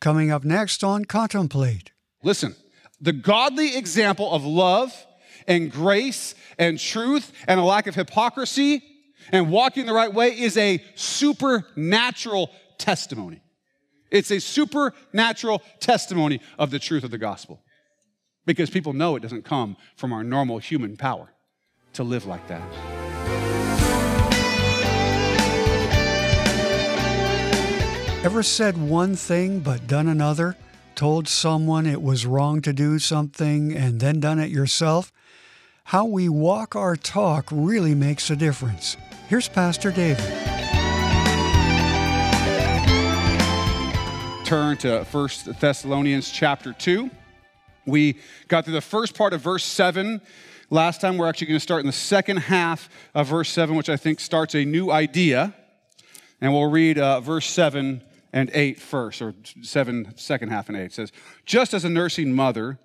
Coming up next on Contemplate. Listen, the godly example of love and grace and truth and a lack of hypocrisy and walking the right way is a supernatural testimony. It's a supernatural testimony of the truth of the gospel because people know it doesn't come from our normal human power to live like that. Ever said one thing but done another? Told someone it was wrong to do something and then done it yourself? How we walk our talk really makes a difference. Here's Pastor David. Turn to 1 Thessalonians chapter 2. We got through the first part of verse 7 last time. We're actually going to start in the second half of verse 7, which I think starts a new idea. And we'll read uh, verse 7 and 8 first, or 7, second half and 8. It says, Just as a nursing mother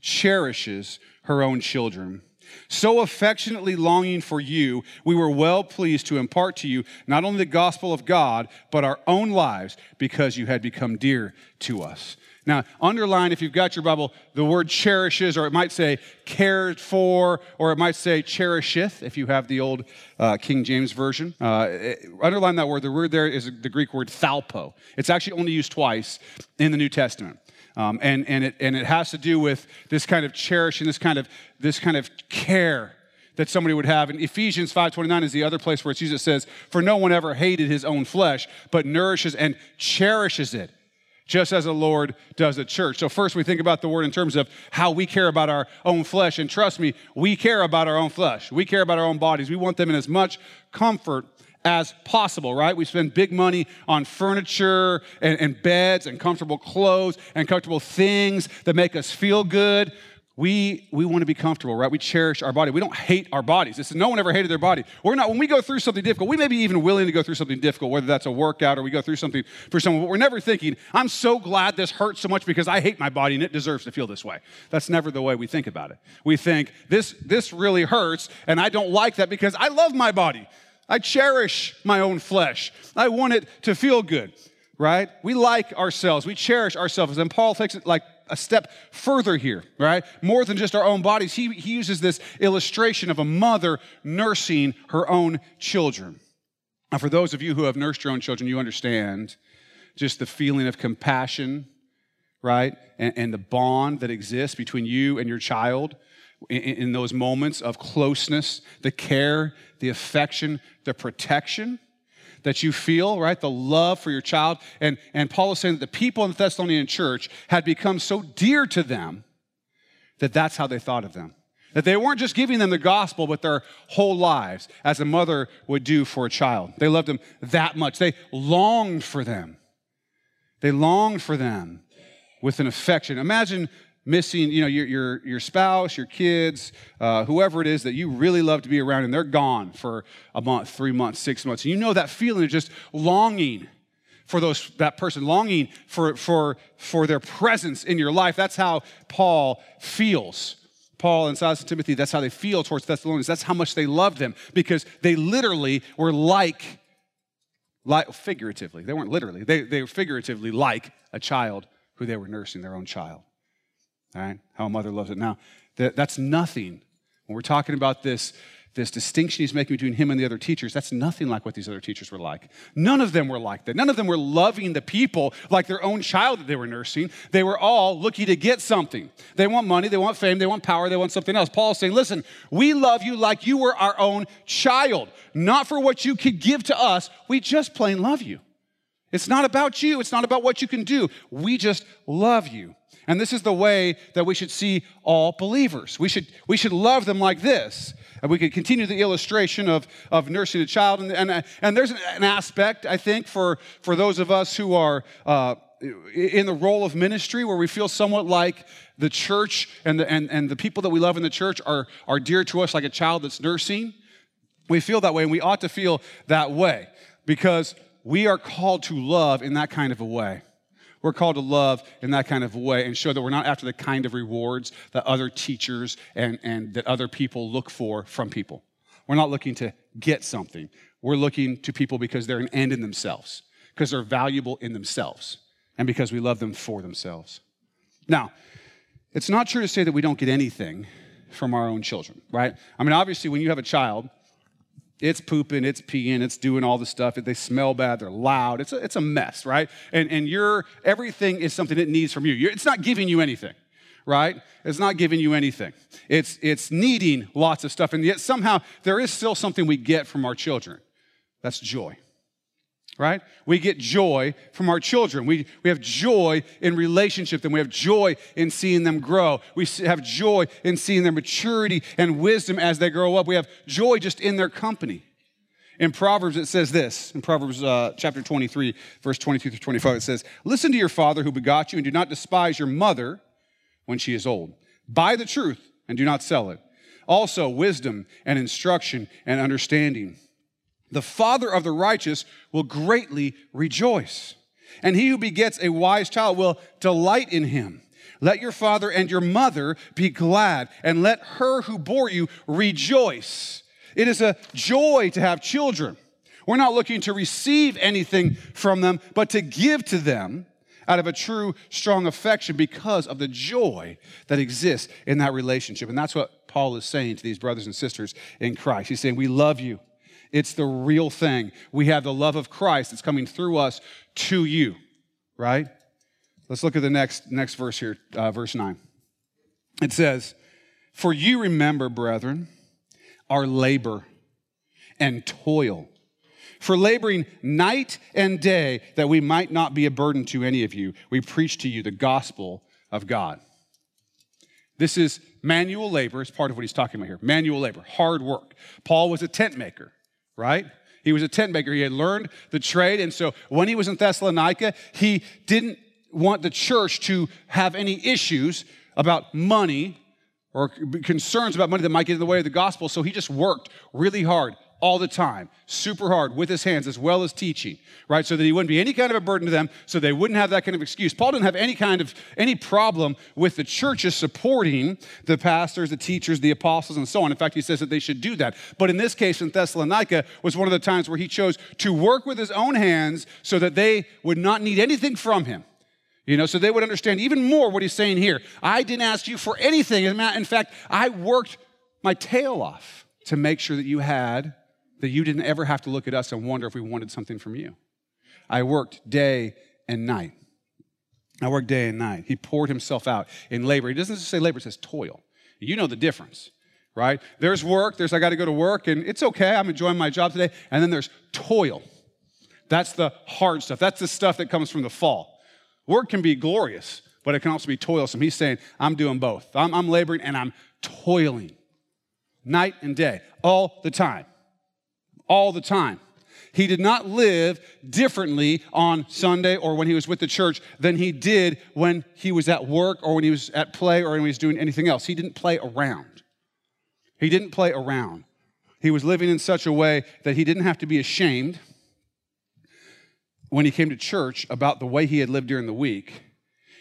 cherishes her own children, so affectionately longing for you, we were well pleased to impart to you not only the gospel of God, but our own lives, because you had become dear to us. Now, underline if you've got your Bible the word cherishes, or it might say cared for, or it might say cherisheth if you have the old uh, King James Version. Uh, it, underline that word. The word there is the Greek word thalpo. It's actually only used twice in the New Testament. Um, and, and, it, and it has to do with this kind of cherishing, this kind of, this kind of care that somebody would have. And Ephesians 5.29 is the other place where it's used. It says, For no one ever hated his own flesh, but nourishes and cherishes it, just as the Lord does the church. So first we think about the word in terms of how we care about our own flesh. And trust me, we care about our own flesh. We care about our own bodies. We want them in as much comfort as possible, right? We spend big money on furniture and, and, beds and comfortable clothes and comfortable things that make us feel good. We, we want to be comfortable, right? We cherish our body. We don't hate our bodies. This is no one ever hated their body. We're not, when we go through something difficult, we may be even willing to go through something difficult, whether that's a workout or we go through something for someone, but we're never thinking, I'm so glad this hurts so much because I hate my body and it deserves to feel this way. That's never the way we think about it. We think, this, this really hurts and I don't like that because I love my body. I cherish my own flesh. I want it to feel good, right? We like ourselves. We cherish ourselves. And Paul takes it like a step further here, right? More than just our own bodies. He, he uses this illustration of a mother nursing her own children. Now, for those of you who have nursed your own children, you understand just the feeling of compassion, right? And, and the bond that exists between you and your child in, in those moments of closeness, the care, the affection, the protection that you feel, right? The love for your child. And, and Paul is saying that the people in the Thessalonian church had become so dear to them that that's how they thought of them. That they weren't just giving them the gospel, but their whole lives, as a mother would do for a child. They loved them that much. They longed for them. They longed for them with an affection. Imagine missing, you know, your, your, your spouse, your kids, uh, whoever it is that you really love to be around, and they're gone for a month, three months, six months. And you know that feeling of just longing for those, that person, longing for, for, for their presence in your life. That's how Paul feels. Paul and Silas and Timothy, that's how they feel towards Thessalonians. That's how much they loved them because they literally were like, like figuratively, they weren't literally, they, they were figuratively like a child who they were nursing, their own child. All right? How a mother loves it. Now, that, that's nothing. When we're talking about this, this distinction he's making between him and the other teachers, that's nothing like what these other teachers were like. None of them were like that. None of them were loving the people like their own child that they were nursing. They were all looking to get something. They want money, they want fame, they want power, they want something else. Paul's saying, listen, we love you like you were our own child, not for what you could give to us. We just plain love you. It's not about you, it's not about what you can do. We just love you. And this is the way that we should see all believers. We should, we should love them like this. And we could continue the illustration of, of nursing a child. And, and, and there's an aspect, I think, for, for those of us who are uh, in the role of ministry where we feel somewhat like the church and the, and, and the people that we love in the church are, are dear to us like a child that's nursing. We feel that way, and we ought to feel that way because we are called to love in that kind of a way. We're called to love in that kind of way and show that we're not after the kind of rewards that other teachers and, and that other people look for from people. We're not looking to get something. We're looking to people because they're an end in themselves, because they're valuable in themselves. and because we love them for themselves. Now, it's not true to say that we don't get anything from our own children, right? I mean, obviously, when you have a child, it's pooping, it's peeing, it's doing all the stuff. They smell bad, they're loud. It's a, it's a mess, right? And, and your everything is something it needs from you. It's not giving you anything, right? It's not giving you anything. It's, it's needing lots of stuff. And yet somehow there is still something we get from our children. That's joy right? We get joy from our children. We, we have joy in relationship them. We have joy in seeing them grow. We have joy in seeing their maturity and wisdom as they grow up. We have joy just in their company. In Proverbs, it says this in Proverbs uh, chapter 23, verse 22 through 25, it says, Listen to your father who begot you, and do not despise your mother when she is old. Buy the truth and do not sell it. Also, wisdom and instruction and understanding the father of the righteous will greatly rejoice. And he who begets a wise child will delight in him. Let your father and your mother be glad, and let her who bore you rejoice. It is a joy to have children. We're not looking to receive anything from them, but to give to them out of a true, strong affection because of the joy that exists in that relationship. And that's what Paul is saying to these brothers and sisters in Christ. He's saying, We love you. It's the real thing. We have the love of Christ that's coming through us to you, right? Let's look at the next, next verse here, uh, verse 9. It says, For you remember, brethren, our labor and toil, for laboring night and day that we might not be a burden to any of you. We preach to you the gospel of God. This is manual labor, is part of what he's talking about here. Manual labor, hard work. Paul was a tent maker right? He was a tent maker. He had learned the trade. And so when he was in Thessalonica, he didn't want the church to have any issues about money or concerns about money that might get in the way of the gospel. So he just worked really hard all the time, super hard with his hands as well as teaching, right? So that he wouldn't be any kind of a burden to them, so they wouldn't have that kind of excuse. Paul didn't have any kind of any problem with the churches supporting the pastors, the teachers, the apostles, and so on. In fact, he says that they should do that. But in this case, in Thessalonica, was one of the times where he chose to work with his own hands so that they would not need anything from him. You know, so they would understand even more what he's saying here. I didn't ask you for anything. In fact, I worked my tail off to make sure that you had that you didn't ever have to look at us and wonder if we wanted something from you. I worked day and night. I worked day and night. He poured himself out in labor. He doesn't just say labor, it says toil. You know the difference, right? There's work, there's I got to go to work, and it's okay, I'm enjoying my job today. And then there's toil. That's the hard stuff. That's the stuff that comes from the fall. Work can be glorious, but it can also be toilsome. He's saying, I'm doing both. I'm, I'm laboring and I'm toiling night and day, all the time all the time. He did not live differently on Sunday or when he was with the church than he did when he was at work or when he was at play or when he was doing anything else. He didn't play around. He didn't play around. He was living in such a way that he didn't have to be ashamed when he came to church about the way he had lived during the week.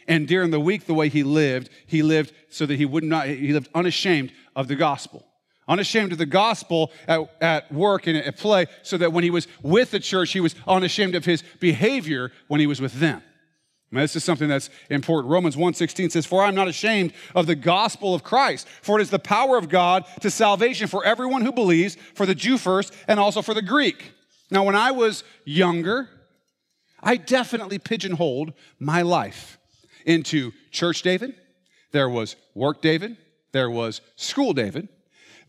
And during the week, the way he lived, he lived so that he would not, he lived unashamed of the gospel unashamed of the gospel at, at work and at play, so that when he was with the church, he was unashamed of his behavior when he was with them. This is something that's important. Romans 1:16 says, "For I am not ashamed of the gospel of Christ, for it is the power of God to salvation for everyone who believes, for the Jew first, and also for the Greek." Now, when I was younger, I definitely pigeonholed my life into church David, there was work David, there was school David,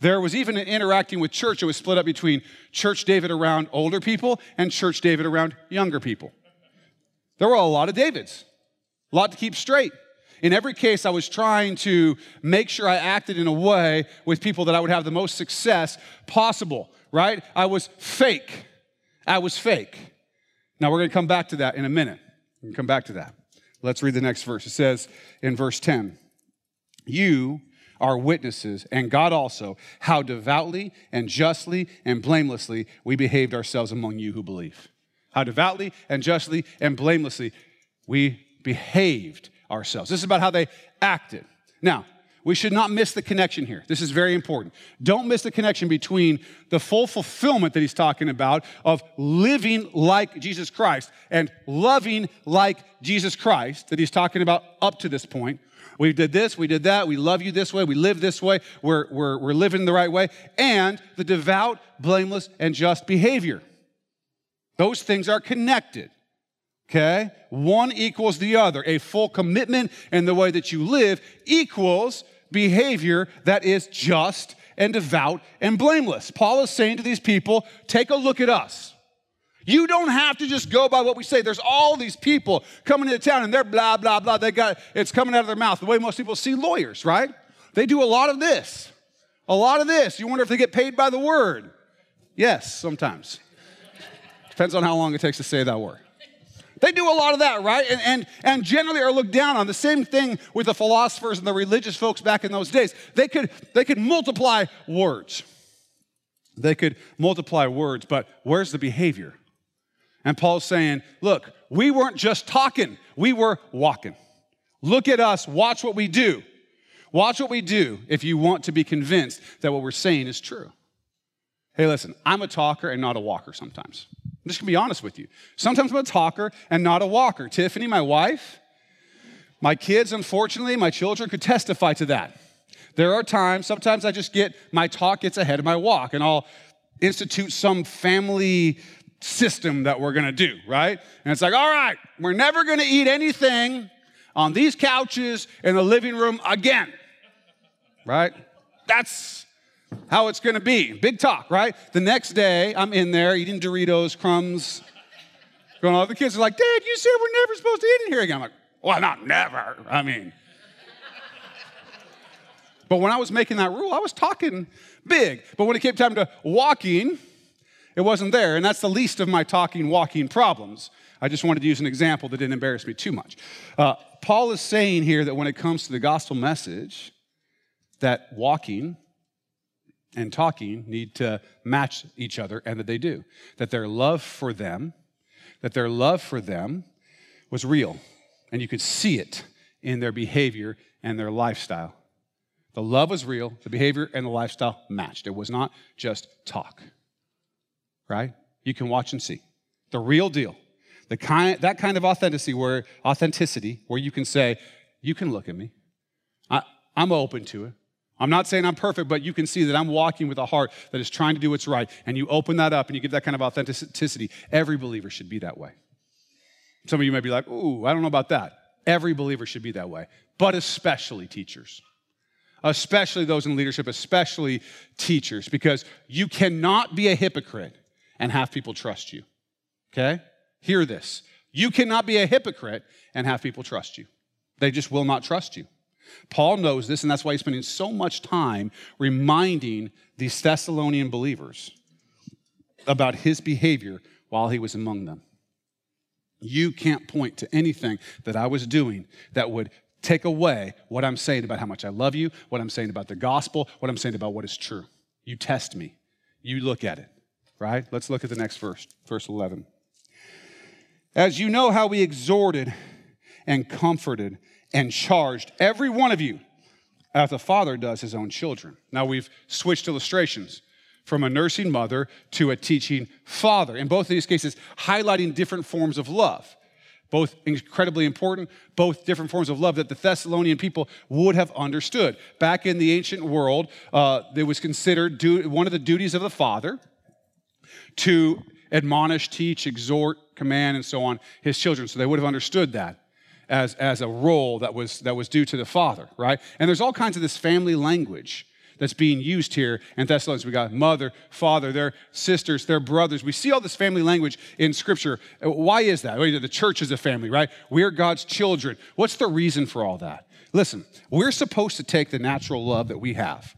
there was even an interacting with church. It was split up between church David around older people and church David around younger people. There were a lot of Davids, a lot to keep straight. In every case, I was trying to make sure I acted in a way with people that I would have the most success possible, right? I was fake. I was fake. Now, we're going to come back to that in a minute. To come back to that. Let's read the next verse. It says in verse 10 You are witnesses, and God also, how devoutly and justly and blamelessly we behaved ourselves among you who believe. How devoutly and justly and blamelessly we behaved ourselves. This is about how they acted. Now, We should not miss the connection here. This is very important. Don't miss the connection between the full fulfillment that he's talking about of living like Jesus Christ and loving like Jesus Christ that he's talking about up to this point. We did this, we did that, we love you this way, we live this way, we're, we're, we're living the right way, and the devout, blameless, and just behavior. Those things are connected. Okay? One equals the other. A full commitment in the way that you live equals behavior that is just and devout and blameless. Paul is saying to these people, take a look at us. You don't have to just go by what we say. There's all these people coming into town and they're blah, blah, blah. They got it's coming out of their mouth. The way most people see lawyers, right? They do a lot of this. A lot of this. You wonder if they get paid by the word. Yes, sometimes. Depends on how long it takes to say that word. They do a lot of that, right? And, and, and generally are looked down on. The same thing with the philosophers and the religious folks back in those days. They could, they could multiply words. They could multiply words, but where's the behavior? And Paul's saying, look, we weren't just talking, we were walking. Look at us, watch what we do. Watch what we do if you want to be convinced that what we're saying is true. Hey, listen, I'm a talker and not a walker sometimes. I'm just gonna be honest with you. Sometimes I'm a talker and not a walker. Tiffany, my wife, my kids, unfortunately, my children could testify to that. There are times, sometimes I just get, my talk gets ahead of my walk, and I'll institute some family system that we're gonna do, right? And it's like, all right, we're never gonna eat anything on these couches in the living room again, right? That's how it's going to be. Big talk, right? The next day, I'm in there eating Doritos, crumbs, going, all the kids are like, Dad, you said we're never supposed to eat in here again. I'm like, well, not never. I mean, but when I was making that rule, I was talking big. But when it came time to walking, it wasn't there. And that's the least of my talking, walking problems. I just wanted to use an example that didn't embarrass me too much. Uh, Paul is saying here that when it comes to the gospel message, that walking and talking need to match each other, and that they do. That their love for them, that their love for them was real, and you could see it in their behavior and their lifestyle. The love was real, the behavior and the lifestyle matched. It was not just talk, right? You can watch and see. The real deal. The kind, that kind of authenticity where authenticity where you can say, you can look at me. I, I'm open to it. I'm not saying I'm perfect, but you can see that I'm walking with a heart that is trying to do what's right. And you open that up and you give that kind of authenticity. Every believer should be that way. Some of you may be like, ooh, I don't know about that. Every believer should be that way, but especially teachers. Especially those in leadership, especially teachers, because you cannot be a hypocrite and have people trust you. Okay? Hear this. You cannot be a hypocrite and have people trust you. They just will not trust you. Paul knows this, and that's why he's spending so much time reminding these Thessalonian believers about his behavior while he was among them. You can't point to anything that I was doing that would take away what I'm saying about how much I love you, what I'm saying about the gospel, what I'm saying about what is true. You test me, you look at it, right? Let's look at the next verse, verse 11. As you know how we exhorted and comforted and charged every one of you as a father does his own children. Now we've switched illustrations from a nursing mother to a teaching father. In both of these cases, highlighting different forms of love. Both incredibly important, both different forms of love that the Thessalonian people would have understood. Back in the ancient world, uh, it was considered do, one of the duties of the father to admonish, teach, exhort, command, and so on his children. So they would have understood that as, as a role that was, that was due to the father, right? And there's all kinds of this family language that's being used here in Thessalonians. We got mother, father, their sisters, their brothers. We see all this family language in Scripture. Uh, why is that? The church is a family, right? We're God's children. What's the reason for all that? Listen, we're supposed to take the natural love that we have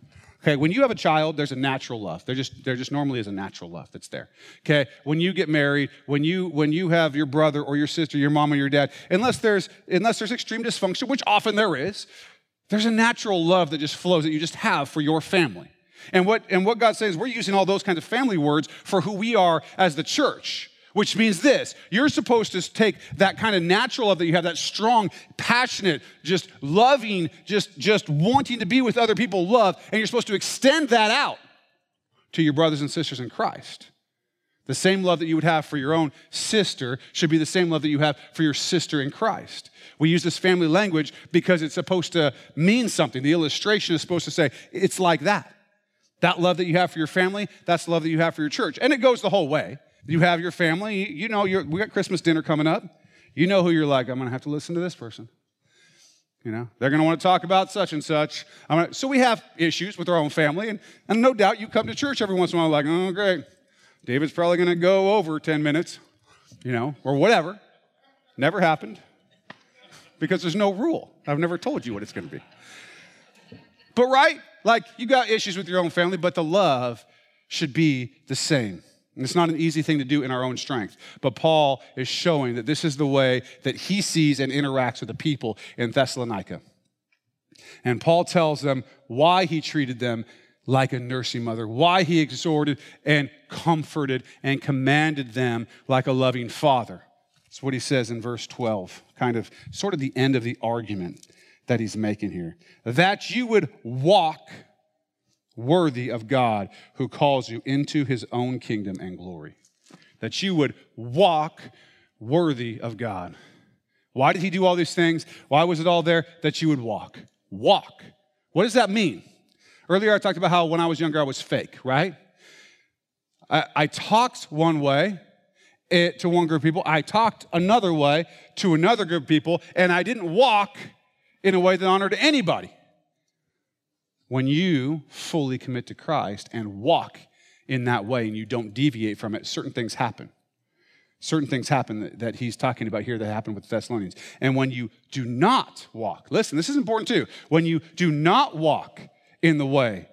Okay, when you have a child, there's a natural love. There just there just normally is a natural love that's there. Okay, when you get married, when you when you have your brother or your sister, your mom or your dad, unless there's unless there's extreme dysfunction, which often there is, there's a natural love that just flows that you just have for your family. And what and what God says, we're using all those kinds of family words for who we are as the church. Which means this you're supposed to take that kind of natural love that you have that strong passionate just loving just just wanting to be with other people love and you're supposed to extend that out to your brothers and sisters in christ. The same love that you would have for your own sister should be the same love that you have for your sister in christ. We use this family language because it's supposed to mean something. The illustration is supposed to say it's like that. That love that you have for your family that's the love that you have for your church. And it goes the whole way you have your family. You know, we got Christmas dinner coming up. You know who you're like, I'm going to have to listen to this person. You know, they're going to want to talk about such and such. Gonna, so we have issues with our own family. And, and no doubt you come to church every once in a while like, oh, great. David's probably going to go over 10 minutes, you know, or whatever. Never happened because there's no rule. I've never told you what it's going to be. But, right? Like, you got issues with your own family, but the love should be the same. And it's not an easy thing to do in our own strength. But Paul is showing that this is the way that he sees and interacts with the people in Thessalonica. And Paul tells them why he treated them like a nursing mother, why he exhorted and comforted and commanded them like a loving father. That's what he says in verse 12, kind of sort of the end of the argument that he's making here. That you would walk worthy of God who calls you into his own kingdom and glory. That you would walk worthy of God. Why did he do all these things? Why was it all there? That you would walk. Walk. What does that mean? Earlier, I talked about how when I was younger, I was fake, right? I, I talked one way it, to one group of people, I talked another way to another group of people, and I didn't walk in a way that honored anybody. When you fully commit to Christ and walk in that way and you don't deviate from it, certain things happen. Certain things happen that, that he's talking about here that happened with the Thessalonians. And when you do not walk, listen, this is important too. When you do not walk in the way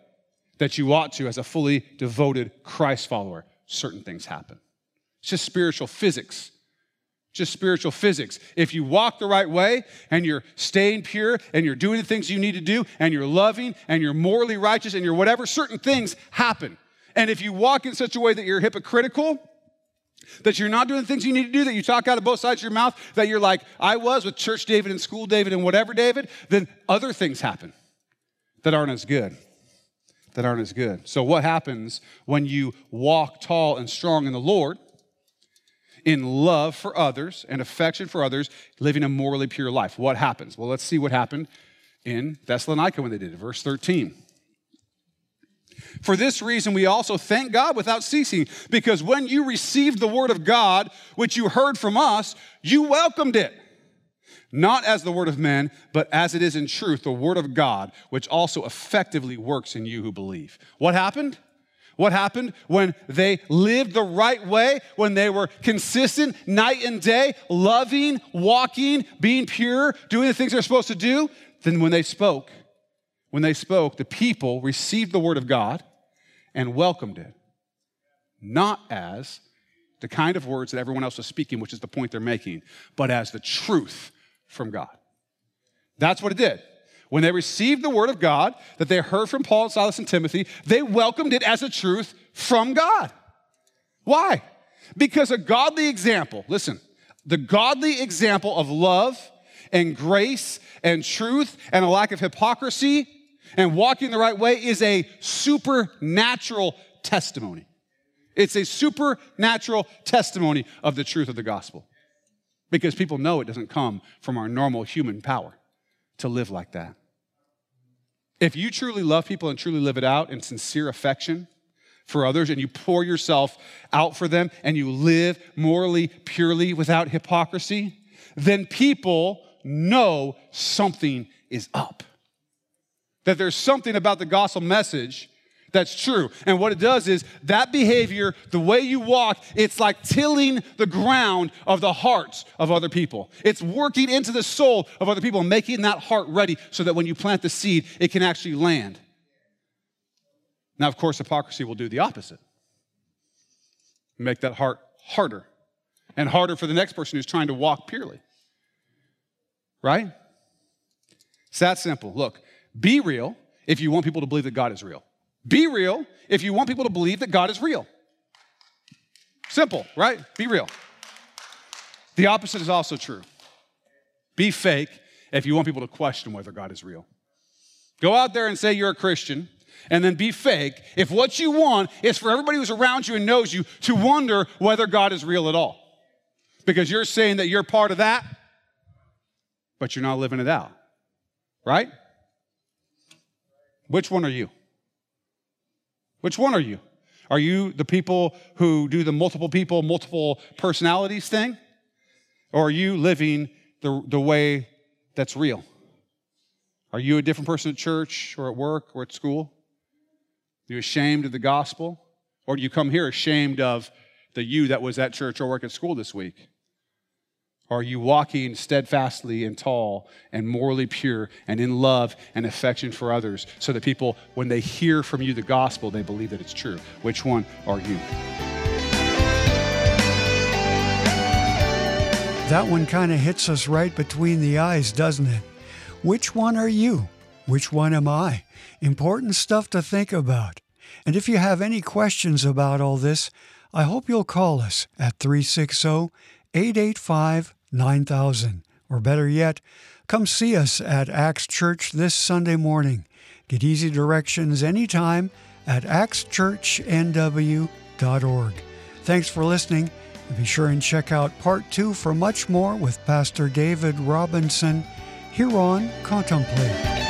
that you ought to as a fully devoted Christ follower, certain things happen. It's just spiritual physics just spiritual physics. If you walk the right way and you're staying pure and you're doing the things you need to do and you're loving and you're morally righteous and you're whatever, certain things happen. And if you walk in such a way that you're hypocritical, that you're not doing the things you need to do, that you talk out of both sides of your mouth, that you're like, I was with church David and school David and whatever David, then other things happen that aren't as good. That aren't as good. So, what happens when you walk tall and strong in the Lord? In love for others and affection for others, living a morally pure life. What happens? Well, let's see what happened in Thessalonica when they did it. Verse 13. For this reason, we also thank God without ceasing, because when you received the word of God, which you heard from us, you welcomed it. Not as the word of men, but as it is in truth, the word of God, which also effectively works in you who believe. What happened? What happened when they lived the right way, when they were consistent night and day, loving, walking, being pure, doing the things they're supposed to do? Then when they spoke, when they spoke, the people received the word of God and welcomed it. Not as the kind of words that everyone else was speaking, which is the point they're making, but as the truth from God. That's what it did. When they received the word of God that they heard from Paul, Silas, and Timothy, they welcomed it as a truth from God. Why? Because a godly example, listen, the godly example of love and grace and truth and a lack of hypocrisy and walking the right way is a supernatural testimony. It's a supernatural testimony of the truth of the gospel because people know it doesn't come from our normal human power to live like that. If you truly love people and truly live it out in sincere affection for others, and you pour yourself out for them, and you live morally, purely, without hypocrisy, then people know something is up. That there's something about the gospel message that's true. And what it does is that behavior, the way you walk, it's like tilling the ground of the hearts of other people. It's working into the soul of other people and making that heart ready so that when you plant the seed, it can actually land. Now, of course, hypocrisy will do the opposite make that heart harder and harder for the next person who's trying to walk purely. Right? It's that simple. Look, be real if you want people to believe that God is real. Be real if you want people to believe that God is real. Simple, right? Be real. The opposite is also true. Be fake if you want people to question whether God is real. Go out there and say you're a Christian, and then be fake if what you want is for everybody who's around you and knows you to wonder whether God is real at all. Because you're saying that you're part of that, but you're not living it out. Right? Which one are you? Which one are you? Are you the people who do the multiple people, multiple personalities thing? Or are you living the, the way that's real? Are you a different person at church or at work or at school? Are you ashamed of the gospel? Or do you come here ashamed of the you that was at church or work at school this week? Are you walking steadfastly and tall and morally pure and in love and affection for others so that people, when they hear from you the gospel, they believe that it's true? Which one are you? That one kind of hits us right between the eyes, doesn't it? Which one are you? Which one am I? Important stuff to think about. And if you have any questions about all this, I hope you'll call us at 360 885 9000. Or better yet, come see us at Axe Church this Sunday morning. Get easy directions anytime at axchurchnw.org. Thanks for listening. And be sure and check out part two for much more with Pastor David Robinson here on Contemplate.